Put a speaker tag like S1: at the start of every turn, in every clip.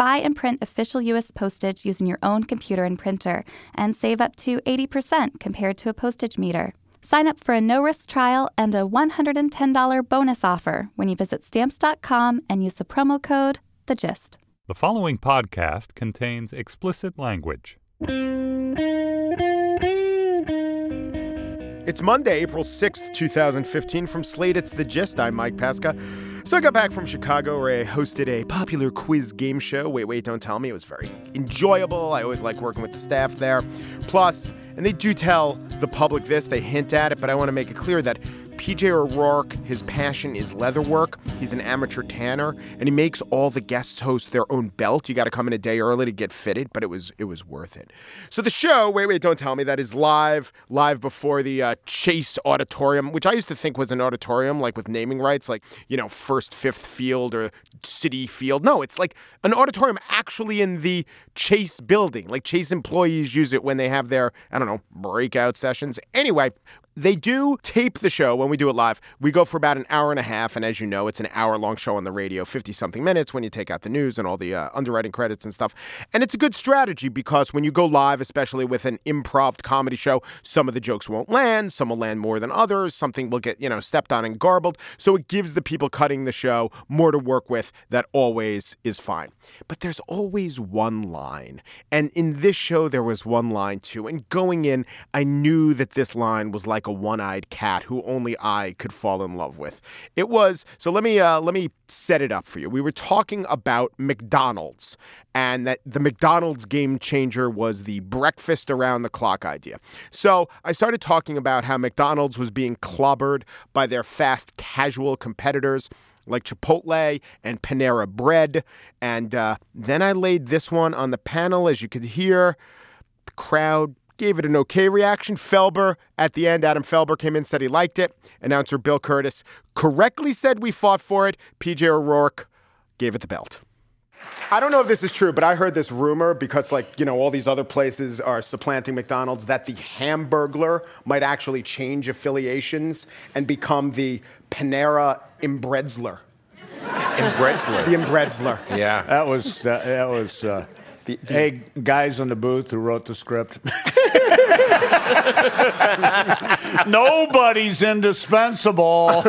S1: Buy and print official U.S. postage using your own computer and printer and save up to 80% compared to a postage meter. Sign up for a no risk trial and a $110 bonus offer when you visit Stamps.com and use the promo code The Gist.
S2: The following podcast contains explicit language.
S3: It's Monday, April 6th, 2015. From Slate, it's The Gist. I'm Mike Pesca. So I got back from Chicago where I hosted a popular quiz game show. Wait, wait, don't tell me. It was very enjoyable. I always like working with the staff there. Plus, and they do tell the public this, they hint at it, but I want to make it clear that PJ O'Rourke, his passion is leatherwork. He's an amateur tanner, and he makes all the guests host their own belt. You got to come in a day early to get fitted, but it was it was worth it. So the show, wait, wait, don't tell me that is live, live before the uh, Chase Auditorium, which I used to think was an auditorium, like with naming rights, like you know First Fifth Field or Citi Field. No, it's like an auditorium actually in the Chase building. Like Chase employees use it when they have their I don't know breakout sessions. Anyway, they do tape the show when we do it live. We go for about an hour and a half, and as you know, it's an hour long show on the radio, 50 something minutes when you take out the news and all the uh, underwriting credits and stuff. And it's a good strategy because when you go live, especially with an improv comedy show, some of the jokes won't land, some will land more than others, something will get, you know, stepped on and garbled. So it gives the people cutting the show more to work with. That always is fine. But there's always one line. And in this show, there was one line too. And going in, I knew that this line was like a one-eyed cat who only I could fall in love with. It was so let me uh, let me set it up for you. We were talking about McDonald's and that the McDonald's game changer was the breakfast around the clock idea. So I started talking about how McDonald's was being clobbered by their fast casual competitors like Chipotle and Panera Bread. And uh, then I laid this one on the panel, as you could hear. The crowd gave it an okay reaction. Felber at the end, Adam Felber came in, said he liked it. Announcer Bill Kurtis correctly said we fought for it. PJ O'Rourke gave it the belt. I don't know if this is true, but I heard this rumor because, like, you know, all these other places are supplanting McDonald's that the Hamburglar might actually change affiliations and become the Panera Imbredsler.
S4: Imbredsler.
S3: The Imbredsler.
S4: Yeah.
S5: That was uh, that was. Uh, hey, guys in the booth who wrote the script. Nobody's indispensable.
S6: and,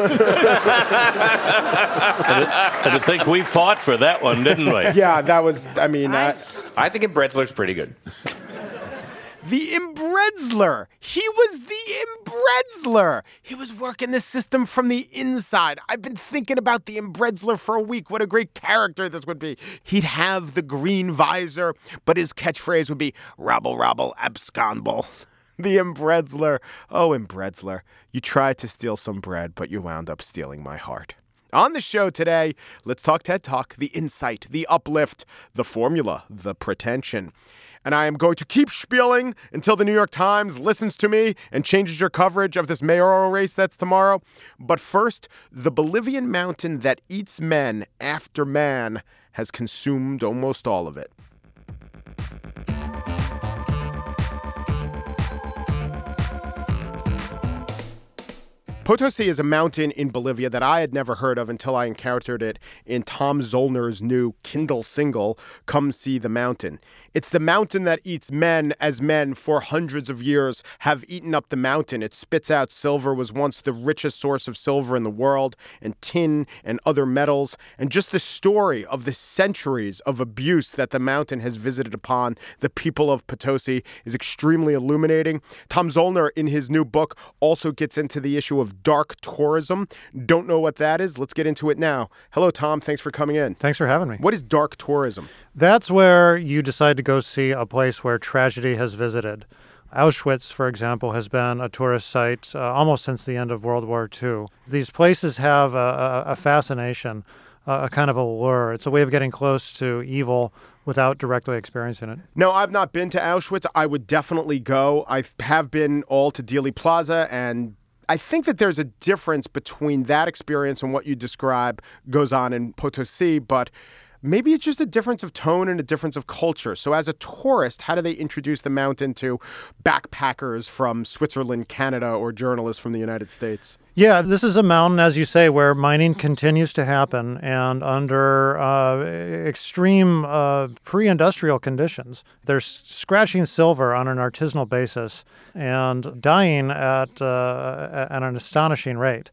S6: I think we fought for that one, didn't we?
S3: Yeah, that was, I mean, uh,
S4: I think Imbredsler's pretty good.
S3: The Imbredsler. He was the Imbredsler. He was working the system from the inside. I've been thinking about the Imbredsler for a week. What a great character this would be. He'd have the green visor, but his catchphrase would be rabble, rabble, abscondble." The Imbredsler. Oh, Imbredsler. You tried to steal some bread, but you wound up stealing my heart. On the show today, let's talk TED Talk, the insight, the uplift, the formula, the pretension. And I am going to keep spieling until the New York Times listens to me and changes your coverage of this mayoral race that's tomorrow. But first, the Bolivian mountain that eats men after man has consumed almost all of it. Potosi is a mountain in Bolivia that I had never heard of until I encountered it in Tom Zoellner's new Kindle single, Come See the Mountain. It's the mountain that eats men as men for hundreds of years have eaten up the mountain. It spits out silver, was once the richest source of silver in the world, and tin and other metals. And just the story of the centuries of abuse that the mountain has visited upon the people of Potosi is extremely illuminating. Tom Zoellner, in his new book, also gets into the issue of dark tourism. Don't know what that is? Let's get into it now. Hello, Tom. Thanks for coming in.
S7: Thanks for having me.
S3: What is dark tourism?
S7: That's where you decide to go see a place where tragedy has visited. Auschwitz, for example, has been a tourist site uh, almost since the end of World War II. These places have a, a, a fascination a kind of a lure. It's a way of getting close to evil without directly experiencing it.
S3: No, I've not been to Auschwitz. I would definitely go. I have been all to Dealey Plaza, and I think that there's a difference between that experience and what you describe goes on in Potosi, but maybe it's just a difference of tone and a difference of culture. So, as a tourist, how do they introduce the mountain to backpackers from Switzerland, Canada, or journalists from the United States?
S7: Yeah, this is a mountain, as you say, where mining continues to happen and under uh, extreme uh, pre industrial conditions. They're scratching silver on an artisanal basis and dying at, uh, at an astonishing rate.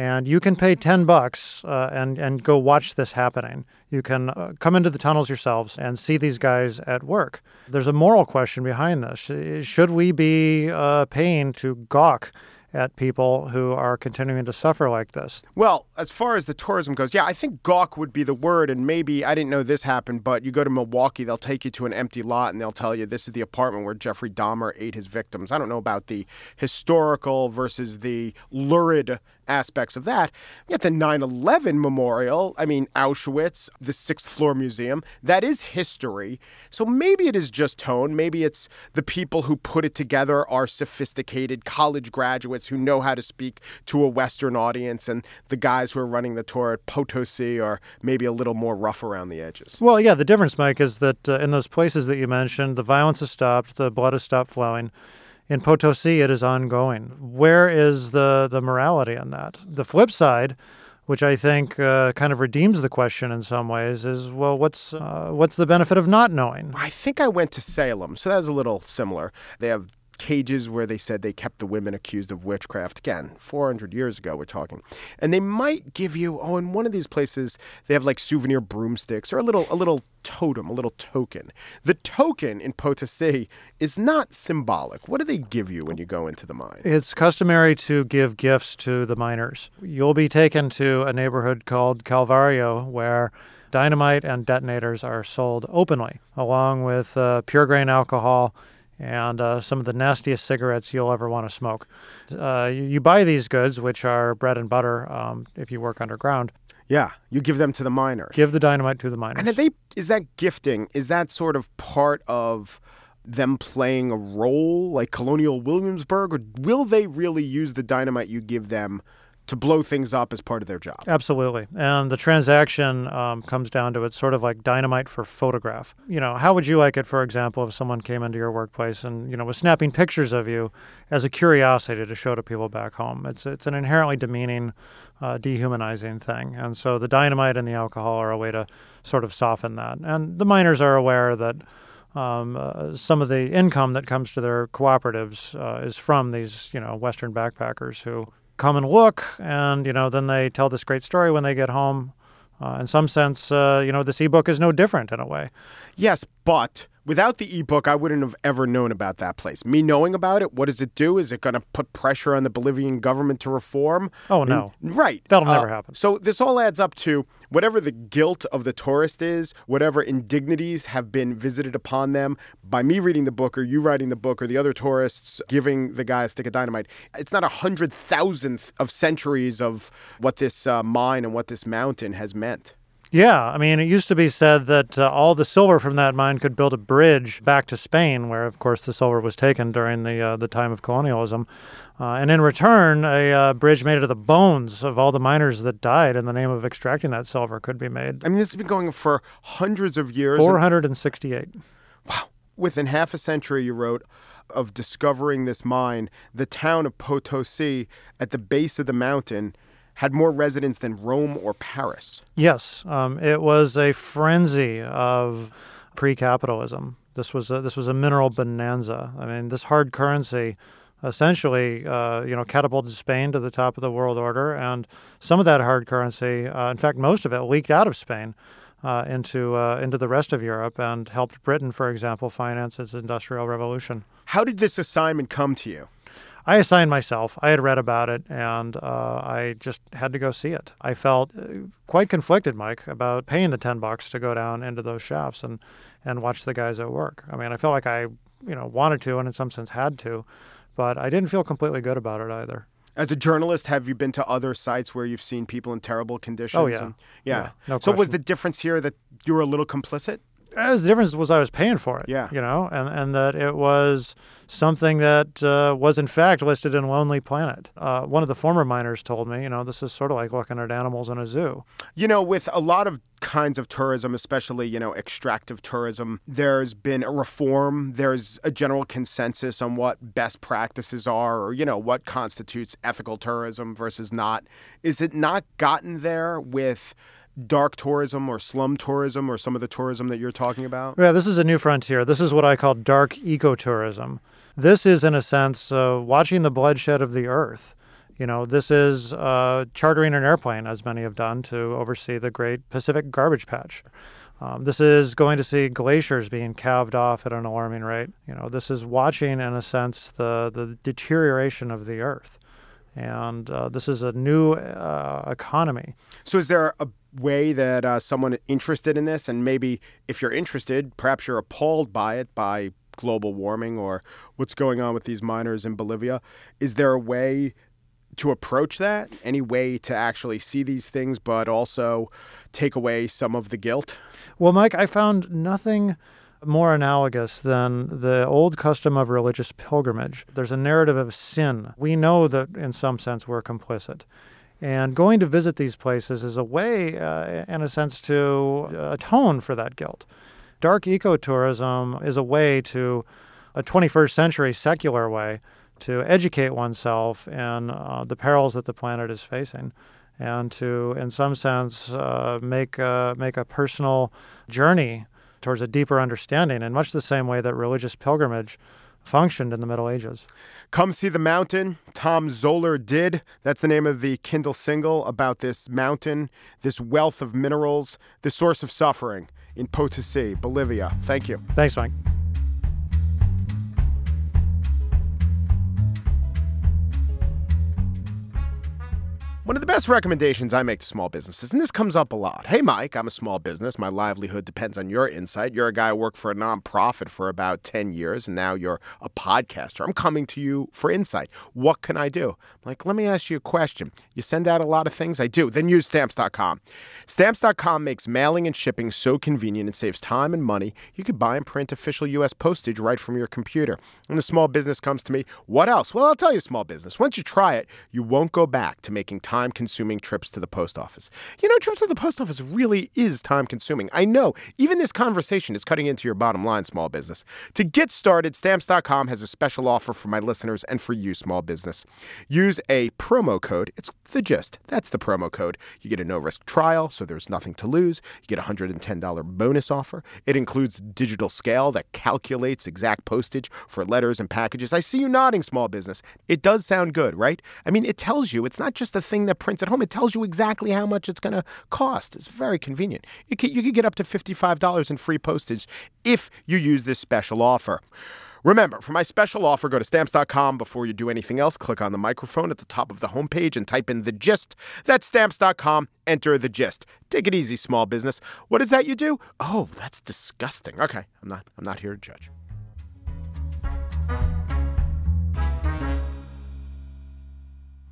S7: And you can pay 10 bucks uh, and, and go watch this happening. You can uh, come into the tunnels yourselves and see these guys at work. There's a moral question behind this. Should we be uh, paying to gawk at people who are continuing to suffer like this.
S3: Well, as far as the tourism goes, yeah, I think gawk would be the word. And maybe, I didn't know this happened, but you go to Milwaukee, they'll take you to an empty lot and they'll tell you this is the apartment where Jeffrey Dahmer ate his victims. I don't know about the historical versus the lurid aspects of that. Got the 9 11 memorial, I mean, Auschwitz, the sixth floor museum. That is history. So maybe it is just tone. Maybe it's the people who put it together are sophisticated college graduates who know how to speak to a Western audience, and the guys who are running the tour at Potosi are maybe a little more rough around the edges.
S7: Well, yeah, the difference, Mike, is that uh, in those places that you mentioned, the violence has stopped, the blood has stopped flowing. In Potosi, it is ongoing. Where is the, the morality in that? The flip side, which I think uh, kind of redeems the question in some ways, is well, what's uh, what's the benefit of not knowing?
S3: I think I went to Salem, so that was a little similar. They have cages where they said they kept the women accused of witchcraft. Again, 400 years ago, we're talking. And they might give you, oh, in one of these places, they have like souvenir broomsticks or a little, a little totem, a little token. The token in Potosi is not symbolic. What do they give you when you go into the mine?
S7: It's customary to give gifts to the miners. You'll be taken to a neighborhood called Calvario where dynamite and detonators are sold openly, along with uh, pure grain alcohol and uh, some of the nastiest cigarettes you'll ever want to smoke. Uh, you, buy these goods, which are bread and butter, um, if you work underground.
S3: Yeah, you give them to the miners.
S7: Give the dynamite to the miners.
S3: And they is that gifting? Is that sort of part of them playing a role like Colonial Williamsburg, or will they really use the dynamite you give them? To blow things up as part of their job.
S7: Absolutely. And the transaction um, comes down to it's sort of like dynamite for photograph. You know, how would you like it, for example, if someone came into your workplace and, you know, was snapping pictures of you as a curiosity to show to people back home? It's, it's an inherently demeaning, uh, dehumanizing thing. And so the dynamite and the alcohol are a way to sort of soften that. And the miners are aware that. Um, uh, some of the income that comes to their cooperatives uh, is from these, you know, Western backpackers who come and look, and you know, then they tell this great story when they get home. Uh, in some sense, uh, you know, this ebook is no different in a way.
S3: Yes, but without the ebook, I wouldn't have ever known about that place. Me knowing about it, what does it do? Is it going to put pressure on the Bolivian government to reform?
S7: Oh, no.
S3: right.
S7: That'll uh, never happen.
S3: So this all adds up to whatever the guilt of the tourist is, whatever indignities have been visited upon them by me reading the book or you writing the book or the other tourists giving the guy a stick of dynamite. It's not a hundred thousandth of centuries of what this uh, mine and what this mountain has meant.
S7: Yeah, I mean, it used to be said that uh, all the silver from that mine could build a bridge back to Spain, where, of course, the silver was taken during the uh, the time of colonialism. Uh, and in return, a uh, bridge made out of the bones of all the miners that died in the name of extracting that silver could be made.
S3: I mean, this has been going for hundreds of years.
S7: 468.
S3: And... Wow. Within half a century, you wrote, of discovering this mine, the town of Potosi at the base of the mountain had more residents than Rome or Paris.
S7: Yes, um, it was a frenzy of pre-capitalism. This was a, this was a mineral bonanza. I mean, this hard currency essentially, uh, you know, catapulted Spain to the top of the world order, and some of that hard currency, uh, in fact, most of it, leaked out of Spain. Uh, into uh, into the rest of Europe and helped Britain, for example, finance its industrial revolution.
S3: How did this assignment come to you?
S7: I assigned myself. I had read about it, and uh, I just had to go see it. I felt uh, quite conflicted, Mike, about paying the ten bucks to go down into those shafts and and watch the guys at work. I mean, I felt like I, you know, wanted to, and in some sense had to, but I didn't feel completely good about it either.
S3: As a journalist, have you been to other sites where you've seen people in terrible conditions?
S7: Oh, yeah.
S3: and- yeah.
S7: Yeah, no
S3: so was the difference here that you were a little complicit?
S7: As the difference was I was paying for it.
S3: Yeah.
S7: You know, and, and that it was something that uh, was in fact listed in Lonely Planet. Uh, one of the former miners told me, you know, this is sort of like looking at animals in a zoo.
S3: You know, with a lot of kinds of tourism, especially, you know, extractive tourism, there's been a reform. There's a general consensus on what best practices are or, you know, what constitutes ethical tourism versus not. Is it not gotten there with dark tourism or slum tourism or some of the tourism that you're talking about?
S7: Yeah, this is a new frontier. This is what I call dark ecotourism. This is, in a sense, uh, watching the bloodshed of the earth. You know, this is uh, chartering an airplane, as many have done, to oversee the Great Pacific Garbage Patch. Um, this is going to see glaciers being calved off at an alarming rate. You know, this is watching, in a sense, the, the deterioration of the earth. And uh, this is a new uh, economy.
S3: So, is there a way that uh, someone interested in this, and maybe if you're interested, perhaps you're appalled by it, by global warming or what's going on with these miners in Bolivia, is there a way to approach that? Any way to actually see these things, but also take away some of the guilt?
S7: Well, Mike, I found nothing more analogous than the old custom of religious pilgrimage. There's a narrative of sin. We know that in some sense we're complicit. And going to visit these places is a way, uh, in a sense, to atone for that guilt. Dark ecotourism is a way to, a 21st century secular way, to educate oneself in uh, the perils that the planet is facing and to, in some sense, uh, make, uh, make a personal journey towards a deeper understanding in much the same way that religious pilgrimage functioned in the Middle Ages.
S3: Come see the mountain. Tom Zoellner did. That's the name of the Kindle single about this mountain, this wealth of minerals, the source of suffering in Potosi, Bolivia. Thank you.
S7: Thanks, Mike.
S3: One of the best recommendations I make to small businesses, and this comes up a lot. Hey, Mike, I'm a small business. My livelihood depends on your insight. You're a guy who worked for a nonprofit for about 10 years, and now you're a podcaster. I'm coming to you for insight. What can I do? I'm like, let me ask you a question. You send out a lot of things? I do. Then use stamps.com. Stamps.com makes mailing and shipping so convenient and saves time and money. You can buy and print official U.S. postage right from your computer. And the small business comes to me, what else? Well, I'll tell you, small business. Once you try it, you won't go back to making time consuming trips to the post office. You know, trips to the post office really is time consuming. I know. Even this conversation is cutting into your bottom line, small business. To get started, stamps.com has a special offer for my listeners and for you, small business. Use a promo code. It's the gist. That's the promo code. You get a no risk trial, so there's nothing to lose. You get a $110 bonus offer. It includes digital scale that calculates exact postage for letters and packages. I see you nodding, small business. It does sound good, right? I mean, it tells you it's not just a thing that prints at home. It tells you exactly how much it's going to cost. It's very convenient. You could, you could get up to $55 in free postage if you use this special offer. Remember, for my special offer, go to stamps.com. Before you do anything else, click on the microphone at the top of the homepage and type in the gist. That's stamps.com. Enter the gist. Take it easy, small business. What is that you do? Oh, that's disgusting. Okay, I'm not I'm not here to judge.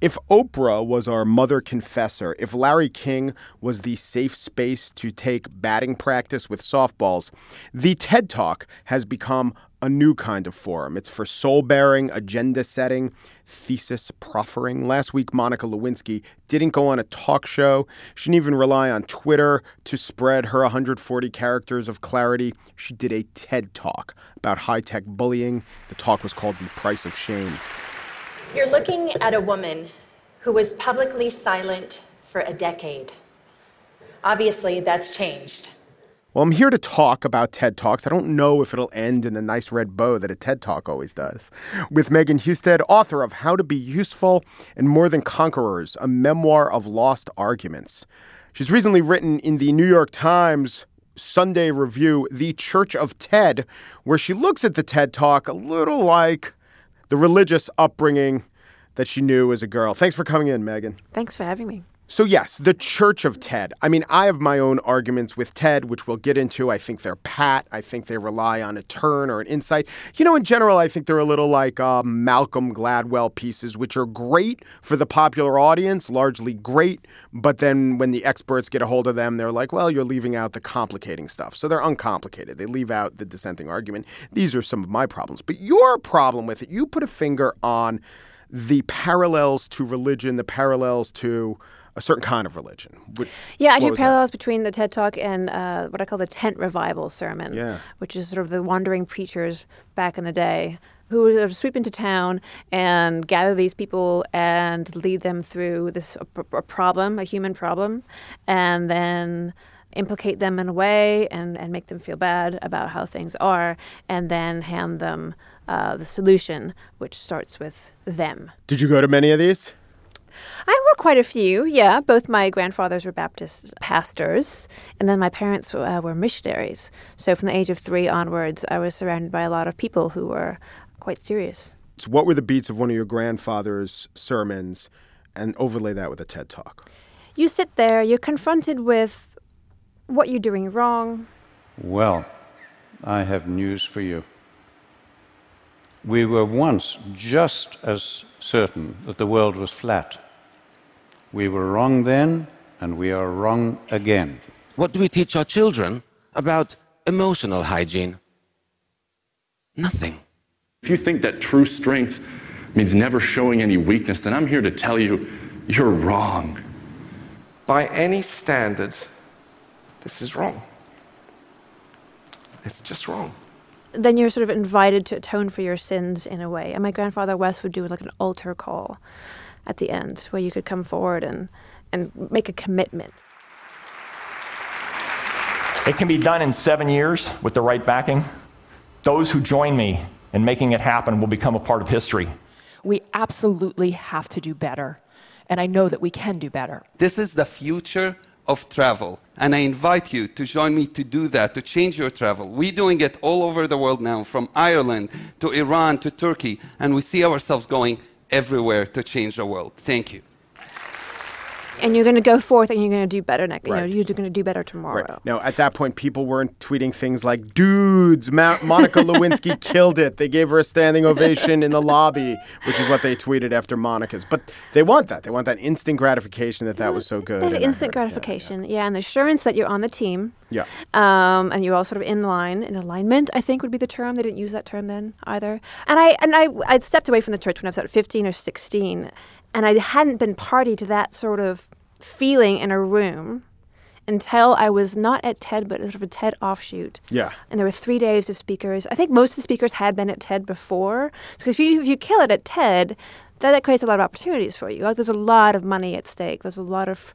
S3: If Oprah was our mother confessor, if Larry King was the safe space to take batting practice with softballs, the TED Talk has become a new kind of forum. It's for soul bearing, agenda setting, thesis proffering. Last week, Monica Lewinsky didn't go on a talk show. She didn't even rely on Twitter to spread her 140 characters of clarity. She did a TED Talk about high tech bullying. The talk was called The Price of Shame.
S8: You're looking at a woman who was publicly silent for a decade. Obviously, that's changed.
S3: Well, I'm here to talk about TED Talks. I don't know if it'll end in the nice red bow that a TED Talk always does. With Megan Hustad, author of How to Be Useful and More Than Conquerors, a memoir of lost arguments. She's recently written in the New York Times Sunday Review, The Church of TED, where she looks at the TED Talk a little like the religious upbringing that she knew as a girl. Thanks for coming in, Megan.
S9: Thanks for having me.
S3: So, yes, the Church of TED. I mean, I have my own arguments with TED, which we'll get into. I think they're pat. I think they rely on a turn or an insight. You know, in general, I think they're a little like uh, Malcolm Gladwell pieces, which are great for the popular audience, largely great. But then when the experts get a hold of them, they're like, well, you're leaving out the complicating stuff. So they're uncomplicated. They leave out the dissenting argument. These are some of my problems. But your problem with it, you put a finger on the parallels to religion, the parallels to a certain kind of religion. What,
S9: yeah, I
S3: what
S9: do
S3: that?
S9: parallels between the TED Talk and uh, what I call the tent revival sermon,
S3: Yeah.
S9: which is sort of the wandering preachers back in the day who would sort of sweep into town and gather these people and lead them through this a, a problem, a human problem, and then implicate them in a way and, and make them feel bad about how things are, and then hand them uh, the solution, which starts with them.
S3: Did you go to many of these?
S9: I were quite a few, yeah. Both my grandfathers were Baptist pastors, and then my parents uh, were missionaries. So from the age of three onwards, I was surrounded by a lot of people who were quite serious.
S3: So what were the beats of one of your grandfather's sermons and overlay that with a TED Talk?
S9: You sit there, you're confronted with what you're doing wrong.
S10: Well, I have news for you. We were once just as certain that the world was flat. We were wrong then, and we are wrong again.
S11: What do we teach our children about emotional hygiene? Nothing.
S12: If you think that true strength means never showing any weakness, then I'm here to tell you you're wrong.
S13: By any standard, this is wrong. It's just wrong.
S9: Then you're sort of invited to atone for your sins in a way. And my grandfather Wes would do like an altar call at the end where you could come forward and, and make a commitment.
S14: It can be done in seven years with the right backing. Those who join me in making it happen will become a part of history.
S15: We absolutely have to do better. And I know that we can do better.
S16: This is the future of travel. And I invite you to join me to do that, to change your travel. We're doing it all over the world now, from Ireland to Iran to Turkey, and we see ourselves going everywhere to change the world. Thank you.
S9: And you're going to go forth and you're going to do better next. You know,
S3: Right.
S9: you're going to do better tomorrow.
S3: Right. Now, at that point, people weren't tweeting things like, dudes, Ma- Monica Lewinsky killed it. They gave her a standing ovation in the lobby, which is what they tweeted after Monica's. But they want that. They want that instant gratification that that was so good.
S9: That instant gratification, yeah, and the assurance that you're on the team,
S3: Yeah.
S9: um, and you're all sort of in line, in alignment. I think would be the term. They didn't use that term then either. And I and I I stepped away from the church when I was about 15 or 16, and I hadn't been party to that sort of feeling in a room until I was not at TED, but sort of a TED offshoot.
S3: Yeah.
S9: And there were three days of speakers. I think most of the speakers had been at TED before. Because if you, if you kill it at TED, that, that creates a lot of opportunities for you. Like there's a lot of money at stake. There's a lot of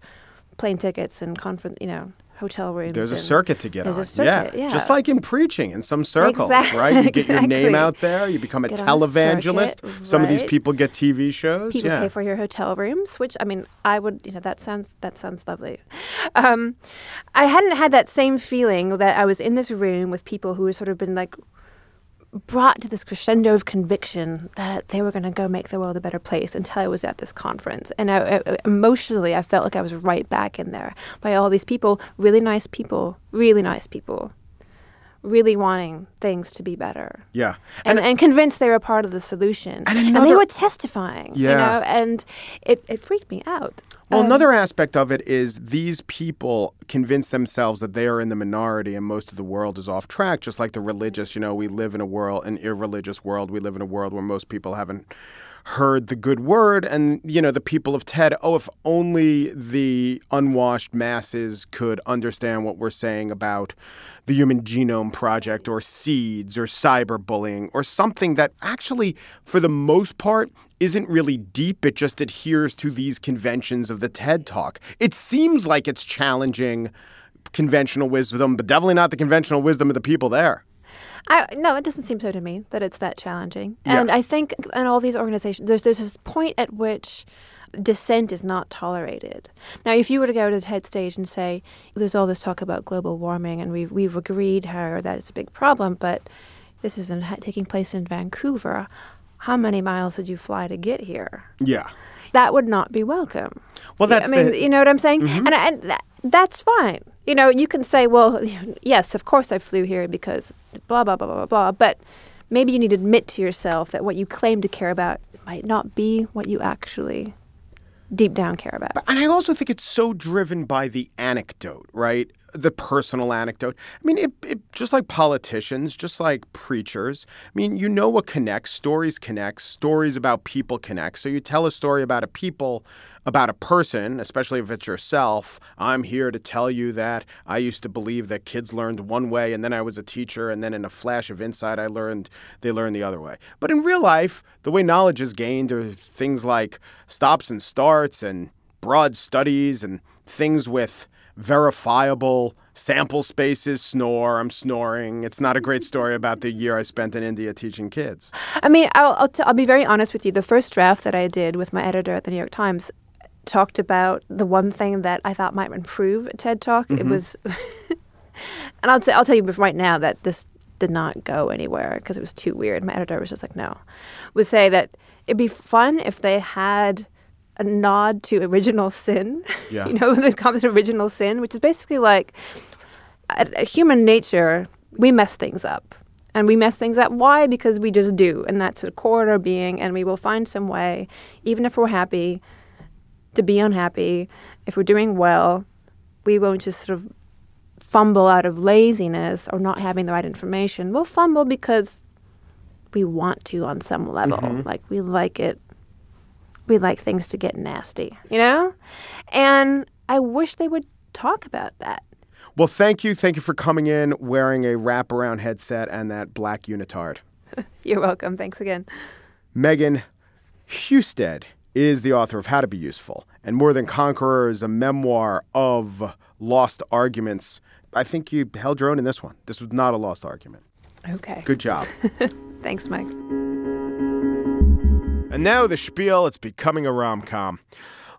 S9: plane tickets and conference, you know, hotel rooms.
S3: There's a circuit to get on.
S9: circuit, yeah.
S3: Just like in preaching in some circles,
S9: Exact-
S3: right? You get your name out there, you become a
S9: Get a
S3: televangelist.
S9: circuit,
S3: Some of these people get TV shows.
S9: People
S3: yeah.
S9: pay for your hotel rooms, which I mean, I would, you know, that sounds that sounds lovely. Um, I hadn't had that same feeling that I was in this room with people who had sort of been like brought to this crescendo of conviction that they were going to go make the world a better place until I was at this conference. And I, I, emotionally, I felt like I was right back in there by all these people, really nice people, really nice people, really wanting things to be better.
S3: yeah.
S9: And, and, convinced they were part of the solution. And, they were testifying, you know, and it, it freaked me out.
S3: Well,
S9: Um,
S3: another aspect of it is these people convince themselves that they are in the minority and most of the world is off track, just like the religious. You know, we live in a world, an irreligious world. We live in a world where most people haven't heard the good word. And, you know, the people of TED, oh, if only the unwashed masses could understand what we're saying about the Human Genome Project or seeds or cyberbullying or something that actually, for the most part, isn't really deep. It just adheres to these conventions of the TED Talk. It seems like it's challenging conventional wisdom, but definitely not the conventional wisdom of the people there.
S9: I, no, it doesn't seem so to me that it's that challenging.
S3: Yeah.
S9: And I think in all these organizations, there's, there's this point at which dissent is not tolerated. Now, if you were to go to the TED stage and say, there's all this talk about global warming, and we've, we've agreed here that it's a big problem, but this isn't taking place in Vancouver, how many miles did you fly to get here?
S3: Yeah.
S9: that would not be welcome.
S3: Well,
S9: Yeah,
S3: that's
S9: I mean,
S3: the-
S9: you know what I'm saying,
S3: Mhm.
S9: and, and that, that's fine. You know, you can say, well, yes, of course I flew here because blah blah blah blah blah. But maybe you need to admit to yourself that what you claim to care about might not be what you actually deep down care about.
S3: And I also think it's so driven by the anecdote, right? The personal anecdote. I mean, it, it, just like politicians, just like preachers. I mean, you know what connects. Stories connect. Stories about people connect. So you tell a story about a people, about a person, especially if it's yourself. I'm here to tell you that I used to believe that kids learned one way, and then I was a teacher, and then in a flash of insight, I learned they learned the other way. But in real life, the way knowledge is gained are things like stops and starts and broad studies and things with verifiable sample spaces. Snore, I'm snoring. It's not a great story about the year I spent in India teaching kids.
S9: I mean, I'll I'll, t- I'll be very honest with you. The first draft that I did with my editor at the New York Times talked about the one thing that I thought might improve a TED Talk. It
S17: Mhm.
S9: was, and I'll say, t- I'll tell you right now that this did not go anywhere because it was too weird. My editor was just like, no, would say that it'd be fun if they had a nod to original sin.
S17: Yeah.
S9: you know, the concept of original sin, which is basically like uh, human nature. We mess things up. And we mess things up. Why? Because we just do. And that's the core of our being. And we will find some way, even if we're happy, to be unhappy. If we're doing well, we won't just sort of fumble out of laziness or not having the right information. We'll fumble because we want to on some level.
S17: Mhm.
S9: Like we like it. We like things to get nasty, you know? And I wish they would talk about that.
S3: Well, thank you. Thank you for coming in wearing a wraparound headset and that black unitard.
S9: You're welcome. Thanks again.
S3: Megan Hustad is the author of How to Be Useful and More Than Conquerors, a memoir of lost arguments. I think you held your own in this one. This was not a lost argument.
S9: Okay.
S3: Good job.
S9: Thanks, Mike.
S3: And now the spiel, it's becoming a rom com.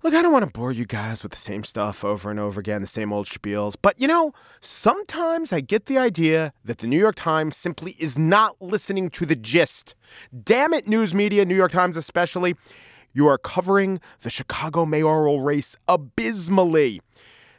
S3: Look, I don't want to bore you guys with the same stuff over and over again, the same old spiels. But you know, sometimes I get the idea that the New York Times simply is not listening to the gist. Damn it, news media, New York Times especially. You are covering the Chicago mayoral race abysmally.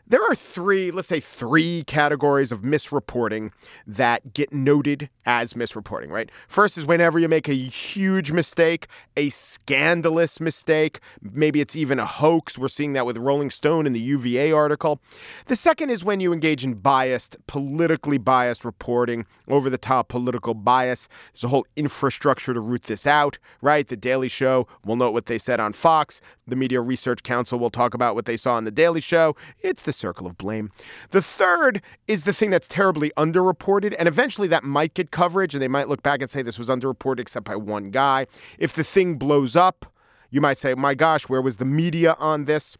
S3: There are three, let's say three categories of misreporting that get noted as misreporting, right? First is whenever you make a huge mistake, a scandalous mistake, maybe it's even a hoax. We're seeing that with Rolling Stone in the UVA article. The second is when you engage in biased, politically biased reporting, over the top political bias. There's a whole infrastructure to root this out, right? The Daily Show will note what they said on Fox. The Media Research Council will talk about what they saw on The Daily Show. It's the circle of blame. The third is the thing that's terribly underreported, and eventually that might get coverage, and they might look back and say this was underreported except by one guy. If the thing blows up, you might say, my gosh, where was the media on this?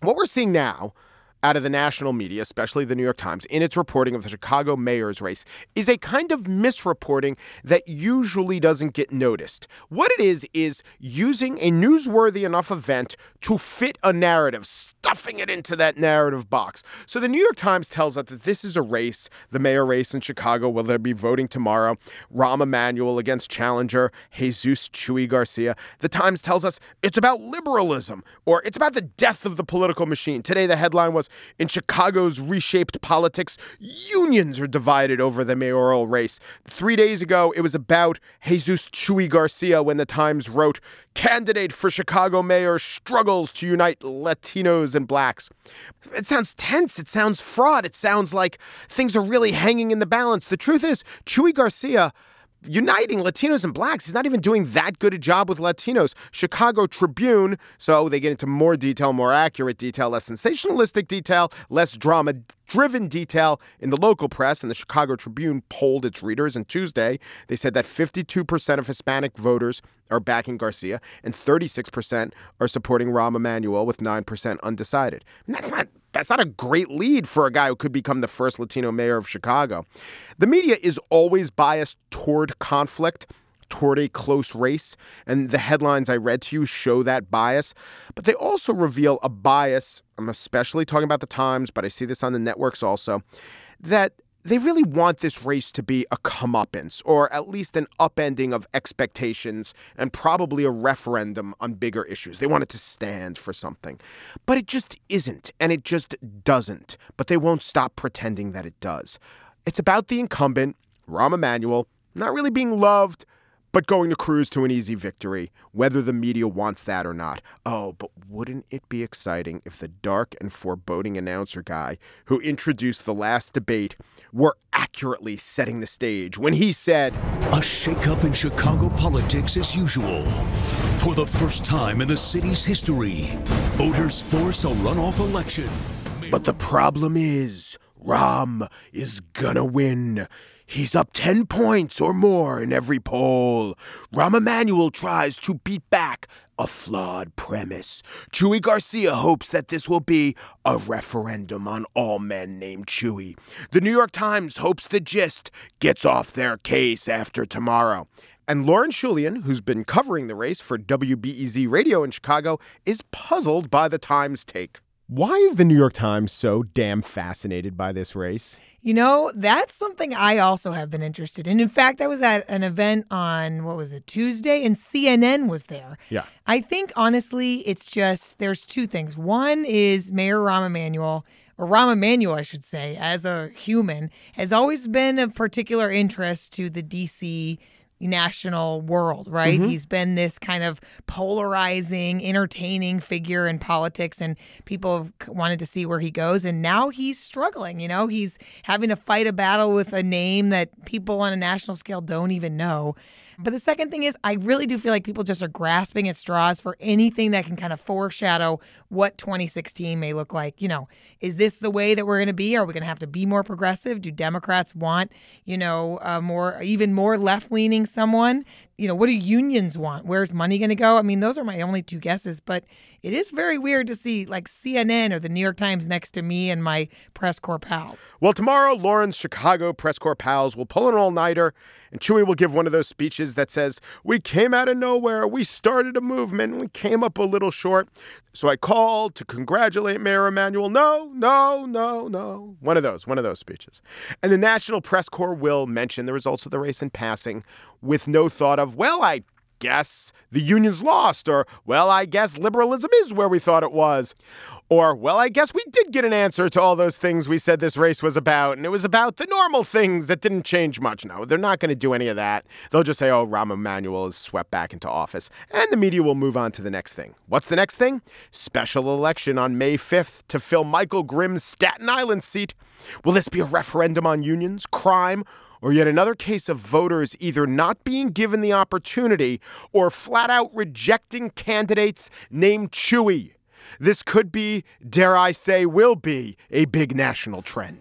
S3: What we're seeing now out of the national media, especially the New York Times, in its reporting of the Chicago mayor's race, is a kind of misreporting that usually doesn't get noticed. What it is, is using a newsworthy enough event to fit a narrative, stuffing it into that narrative box. So the New York Times tells us that this is a race, the mayor race in Chicago, where they'll be voting tomorrow. Rahm Emanuel against challenger Jesus Chuy Garcia. The Times tells us it's about liberalism or it's about the death of the political machine. Today, the headline was In Chicago's reshaped politics, unions are divided over the mayoral race. Three days ago, it was about Jesus Chuy Garcia when the Times wrote, Candidate for Chicago mayor struggles to unite Latinos and blacks. It sounds tense. It sounds fraud. It sounds like things are really hanging in the balance. The truth is, Chuy Garcia uniting Latinos and blacks. He's not even doing that good a job with Latinos. Chicago Tribune, so they get into more detail, more accurate detail, less sensationalistic detail, less drama driven detail in the local press. And the Chicago Tribune polled its readers And Tuesday. They said that 52% of Hispanic voters are backing Garcia and 36% are supporting Rahm Emanuel with 9% undecided. And that's not that's not a great lead for a guy who could become the first Latino mayor of Chicago. The media is always biased toward conflict, toward a close race, and the headlines I read to you show that bias. But they also reveal a bias, I'm especially talking about the Times, but I see this on the networks also, that they really want this race to be a comeuppance, or at least an upending of expectations, and probably a referendum on bigger issues. They want it to stand for something. But it just isn't, and it just doesn't. But they won't stop pretending that it does. It's about the incumbent, Rahm Emanuel, not really being loved, but going to cruise to an easy victory, whether the media wants that or not. Oh, but wouldn't it be exciting if the dark and foreboding announcer guy who introduced the last debate were accurately setting the stage when he said,
S17: A shakeup in Chicago politics as usual. For the first time in the city's history, voters force a runoff election.
S3: But the problem is, Rahm is gonna win. He's up 10 points or more in every poll. Rahm Emanuel tries to beat back a flawed premise. Chuy Garcia hopes that this will be a referendum on all men named Chuy. The New York Times hopes the gist gets off their case after tomorrow. And Lauren Chooljian, who's been covering the race for WBEZ Radio in Chicago, is puzzled by the Times take. Why is the New York Times so damn fascinated by this race?
S18: You know, that's something I also have been interested in. In fact, I was at an event on, what was it, Tuesday, and CNN was there.
S3: Yeah.
S18: I think, honestly, it's just there's two things. One is Mayor Rahm Emanuel, or Rahm Emanuel, I should say, as a human, has always been of particular interest to the DC national world, right?
S19: Mhm.
S18: He's been this kind of polarizing, entertaining figure in politics, and people have wanted to see where he goes. And now he's struggling. You know, he's having to fight a battle with a name that people on a national scale don't even know. But the second thing is, I really do feel like people just are grasping at straws for anything that can kind of foreshadow what 2016 may look like. You know, is this the way that we're going to be? Are we going to have to be more progressive? Do Democrats want, you know, a more, even more left leaning someone? You know, what do unions want? Where's money going to go? I mean, those are my only two guesses, but it is very weird to see like CNN or the New York Times next to me and my press corps pals.
S3: Well, tomorrow, Lauren's Chicago press corps pals will pull an all nighter, and Chuy will give one of those speeches that says, We came out of nowhere, we started a movement, we came up a little short. So I called to congratulate Mayor Emanuel. No, no, no, no. One of those, one of those speeches. And the National Press Corps will mention the results of the race in passing with no thought of, well, I guess the unions lost, or, well, I guess liberalism is where we thought it was, or, well, I guess we did get an answer to all those things we said this race was about, and it was about the normal things that didn't change much. No, they're not going to do any of that. They'll just say, oh, Rahm Emanuel is swept back into office, and the media will move on to the next thing. What's the next thing? Special election on May 5th to fill Michael Grimm's Staten Island seat. Will this be a referendum on unions, crime, or yet another case of voters either not being given the opportunity or flat out rejecting candidates named Chuy. This could be, dare I say, will be a big national trend.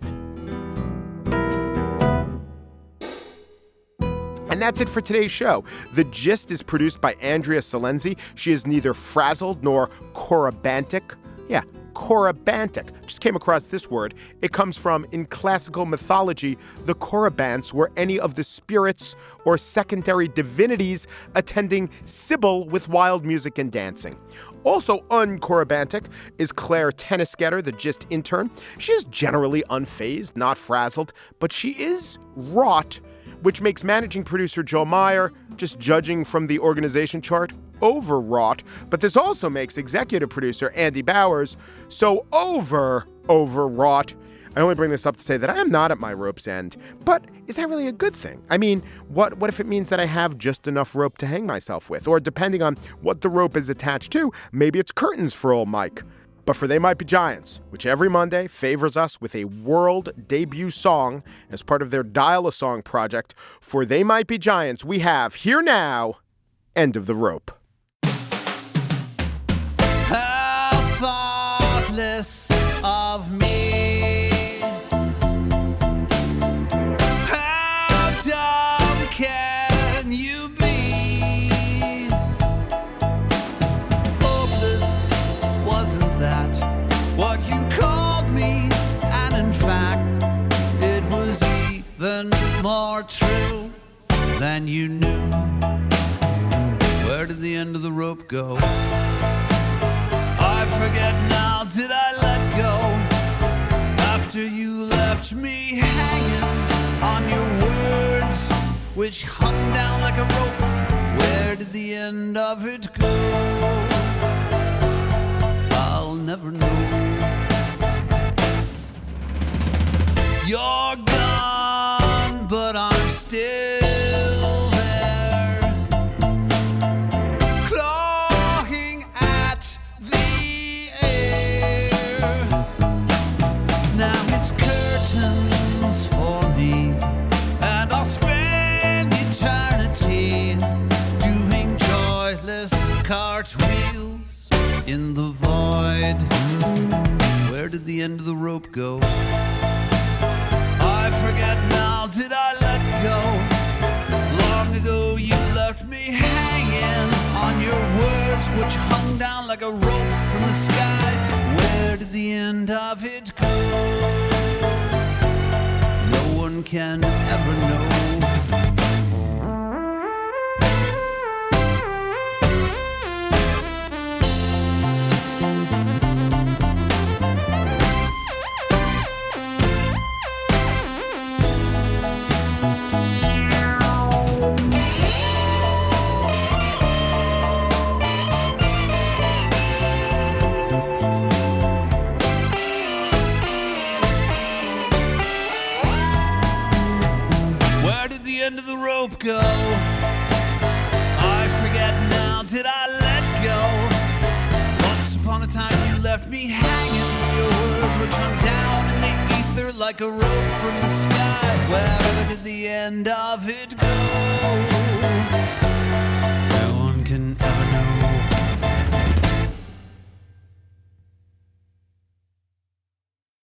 S3: And that's it for today's show. The Gist is produced by Andrea Silenzi. She is neither frazzled nor corybantic. Yeah, corybantic. Just came across this word. It comes from, in classical mythology, the Corybants were any of the spirits or secondary divinities attending Cybele with wild music and dancing. Also uncorybantic is Claire Tennisgetter, the Gist intern. She is generally unfazed, not frazzled, but she is wrought, which makes managing producer Joe Meyer, just judging from the organization chart, overwrought. But this also makes executive producer Andy Bowers so over overwrought. I only bring this up to say that I am not at my rope's end. But is that really a good thing? I mean, what what if it means that I have just enough rope to hang myself with? Or depending on what the rope is attached to, maybe it's curtains for old Mike. But for They Might Be Giants, which every Monday favors us with a world debut song as part of their Dial a Song project, for They Might Be Giants, we have Here Now, End of the Rope.
S19: Than you knew. Where did the end of the rope go? I forget now, did I let go? After you left me hanging on your words, which hung down like a rope. Where did the end of it go? I'll never know. You're in the void. Where did the end of the rope go? I forget now, did I let go? Long ago you left me hanging on your words, which hung down like a rope from the sky. Where did the end of it go? No one can